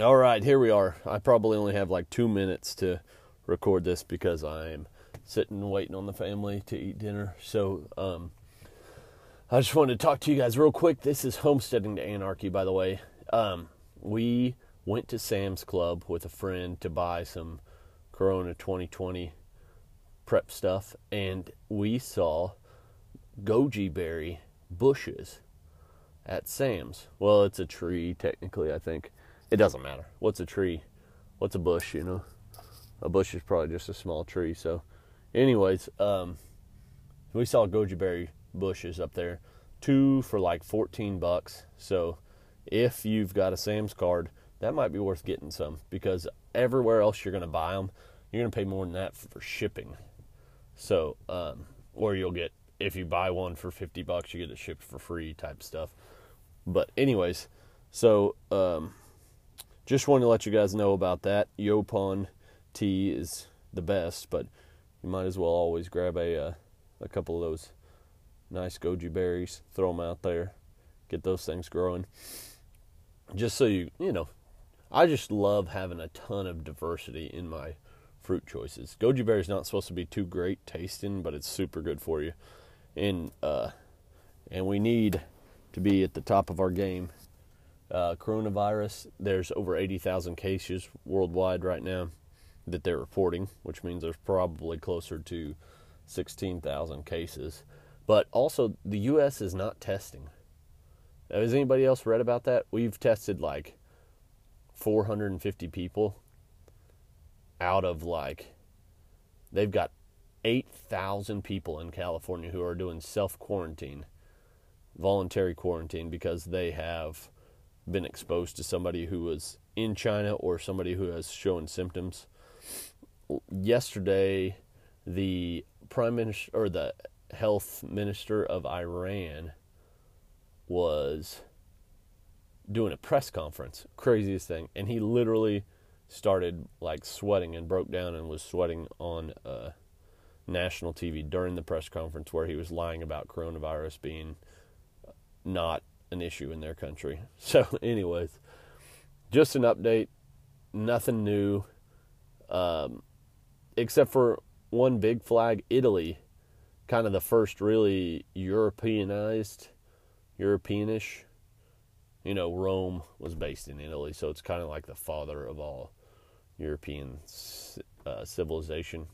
All right, here we are. I probably only have like two minutes to record this because I'm sitting waiting on the family to eat dinner. So, um, I just wanted to talk to you guys real quick. This is Homesteading to Anarchy, by the way. Um, we went to Sam's Club with a friend to buy some Corona 2020 prep stuff, and we saw goji berry bushes at Sam's. Well, it's a tree, technically, I think. It doesn't matter. What's a tree? What's a bush, you know? A bush is probably just a small tree. So, anyways, um, we saw goji berry bushes up there, two for like 14 bucks. So, if you've got a Sam's card, that might be worth getting some because everywhere else you're going to buy them, you're going to pay more than that for shipping. So, um, or you'll get if you buy one for 50 bucks, you get it shipped for free type stuff. But anyways, so um, just wanted to let you guys know about that. Yaupon tea is the best, but you might as well always grab a uh, a couple of those nice goji berries, throw them out there, get those things growing. Just so you you know, I just love having a ton of diversity in my fruit choices. Goji berry is not supposed to be too great tasting, but it's super good for you, and uh, and we need to be at the top of our game. Uh, coronavirus, there's over 80,000 cases worldwide right now that they're reporting, which means there's probably closer to 16,000 cases. But also, the U.S. is not testing. Has anybody else read about that? We've tested like 450 people out of like, they've got 8,000 people in California who are doing self quarantine voluntary quarantine because they have been exposed to somebody who was in China or somebody who has shown symptoms. Yesterday, the prime minister or the health minister of Iran was doing a press conference, craziest thing, and he literally started like sweating and broke down and was sweating on uh, national TV during the press conference where he was lying about coronavirus being not an issue in their country. So, anyways, just an update. Nothing new, um, except for one big flag. Italy, kind of the first really Europeanized, Europeanish. You know, Rome was based in Italy, so it's kind of like the father of all European uh, civilization.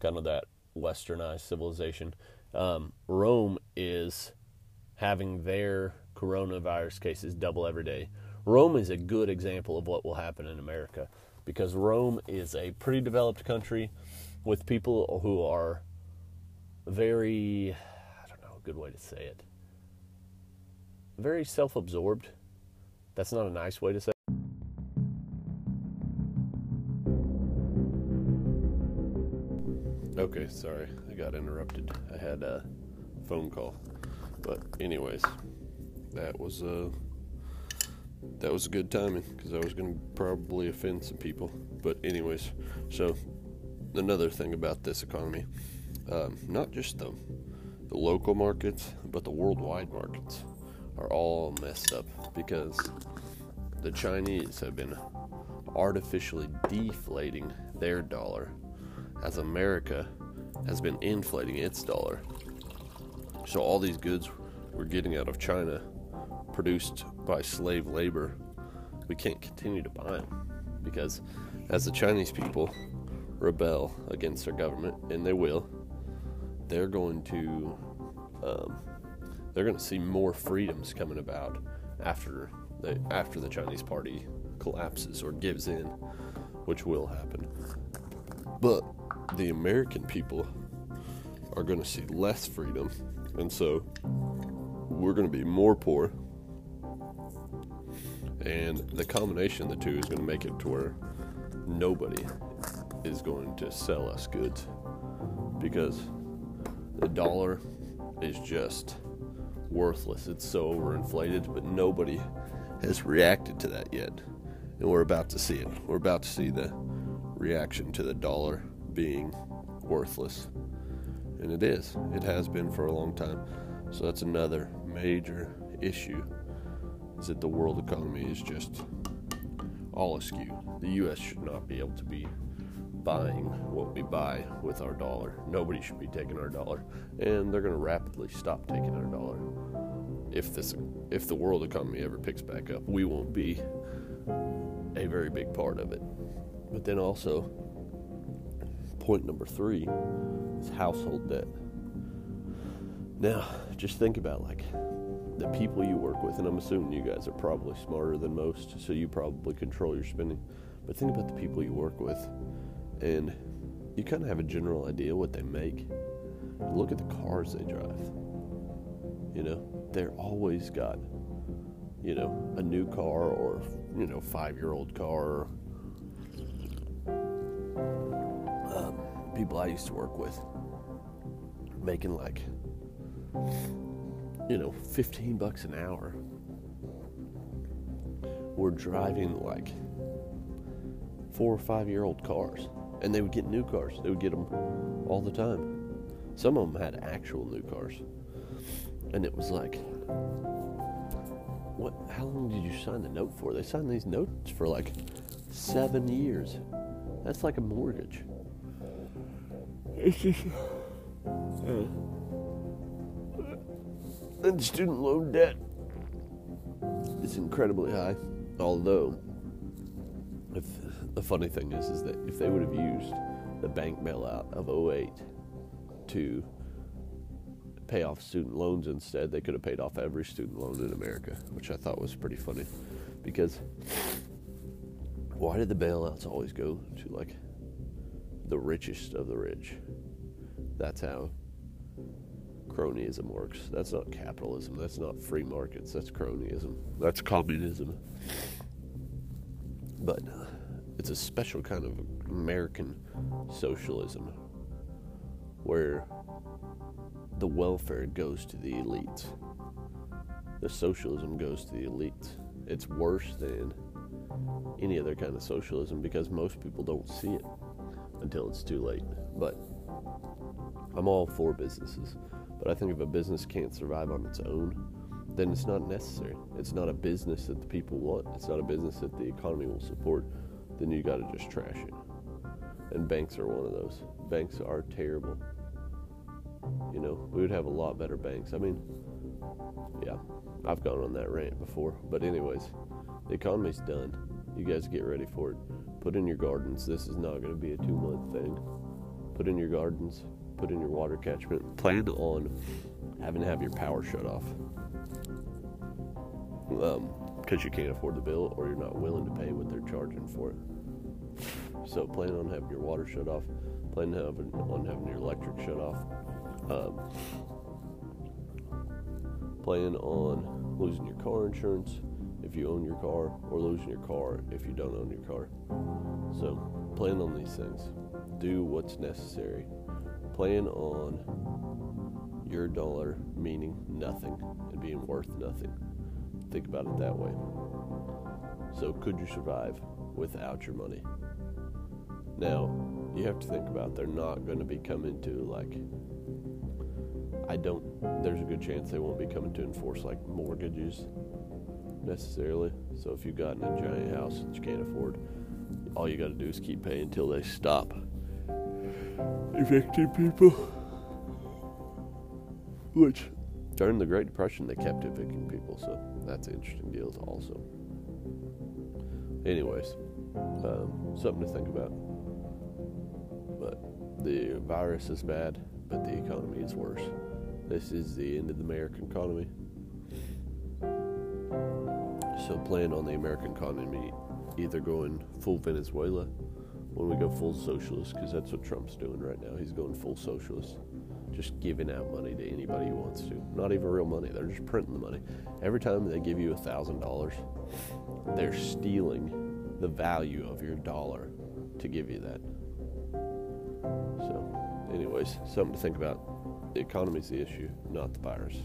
Kind of that westernized civilization. Um, Rome is having their coronavirus cases double every day. Rome is a good example of what will happen in America because Rome is a pretty developed country with people who are very, I don't know a good way to say it, very self absorbed. That's not a nice way to say it. Okay, sorry, I got interrupted. I had a phone call. But anyways, that was uh that was good timing because I was going to probably offend some people. But anyways, so another thing about this economy, um, not just the the local markets, but the worldwide markets are all messed up because the Chinese have been artificially deflating their dollar as America has been inflating its dollar. So all these goods we're getting out of China, produced by slave labor, we can't continue to buy them because as the Chinese people rebel against their government, and they will, they're going to um, they're going to see more freedoms coming about after the after the Chinese Party collapses or gives in, which will happen. But the American people are going to see less freedom and so we're going to be more poor. And the combination of the two is going to make it to where nobody is going to sell us goods because the dollar is just worthless. It's so overinflated, but nobody has reacted to that yet. And we're about to see it. We're about to see the reaction to the dollar being worthless. And it is. It has been for a long time. So that's another major issue is that the world economy is just all askew. The U.S. should not be able to be buying what we buy with our dollar. Nobody should be taking our dollar, and they're going to rapidly stop taking our dollar. If this, if the world economy ever picks back up, we won't be a very big part of it. But then also, point number three is household debt. Now, just think about like the people you work with, and I'm assuming you guys are probably smarter than most, so you probably control your spending. But think about the people you work with, and you kind of have a general idea what they make. Look at the cars they drive. You know, they're always got, you know, a new car or, you know, five year old car. Um, people I used to work with making like you know, 15 bucks an hour. We're driving like four or five year old cars. And they would get new cars. They would get them all the time. Some of them had actual new cars. And it was like, what? How long did you sign the note for? They signed these notes for like seven years. That's like a mortgage. It's just. Uh, and student loan debt is incredibly high. Although, if the funny thing is, is that if they would have used the bank bailout of 08 to pay off student loans instead, they could have paid off every student loan in America, which I thought was pretty funny. Because why did the bailouts always go to like the richest of the rich? That's how cronyism works. That's not capitalism. That's not free markets. That's cronyism. That's communism. But uh, it's a special kind of American socialism where the welfare goes to the elites. The socialism goes to the elites. It's worse than any other kind of socialism because most people don't see it until it's too late. But I'm all for businesses. But I think if a business can't survive on its own, then it's not necessary. It's not a business that the people want. It's not a business that the economy will support. Then you got to just trash it. And banks are one of those. Banks are terrible. You know, we would have a lot better banks. I mean, yeah, I've gone on that rant before. But, anyways, the economy's done. You guys get ready for it. Put in your gardens. This is not going to be a two month thing. Put in your gardens put in your water catchment, plan on having to have your power shut off because um, you can't afford the bill or you're not willing to pay what they're charging for it. So plan on having your water shut off. Plan on having, on having your electric shut off. Um, plan on losing your car insurance if you own your car, or losing your car if you don't own your car. So plan on these things. Do what's necessary plan on your dollar meaning nothing and being worth nothing. Think about it that way. So, could you survive without your money? Now, you have to think about they're not going to be coming to like. I don't. There's a good chance they won't be coming to enforce like mortgages necessarily. So if you've gotten a giant house that you can't afford, all you got to do is keep paying until they stop evicting people. Which, during the Great Depression, they kept evicting people, so that's an interesting deal also. Anyways, um, something to think about. But the virus is bad, but the economy is worse. This is the end of the American economy. So plan on the American economy either going full Venezuela when we go full socialist, because that's what Trump's doing right now. He's going full socialist, just giving out money to anybody he wants to. Not even real money. They're just printing the money. Every time they give you a thousand dollars, they're stealing the value of your dollar to give you that. So, anyways, something to think about. The economy's the issue, not the virus.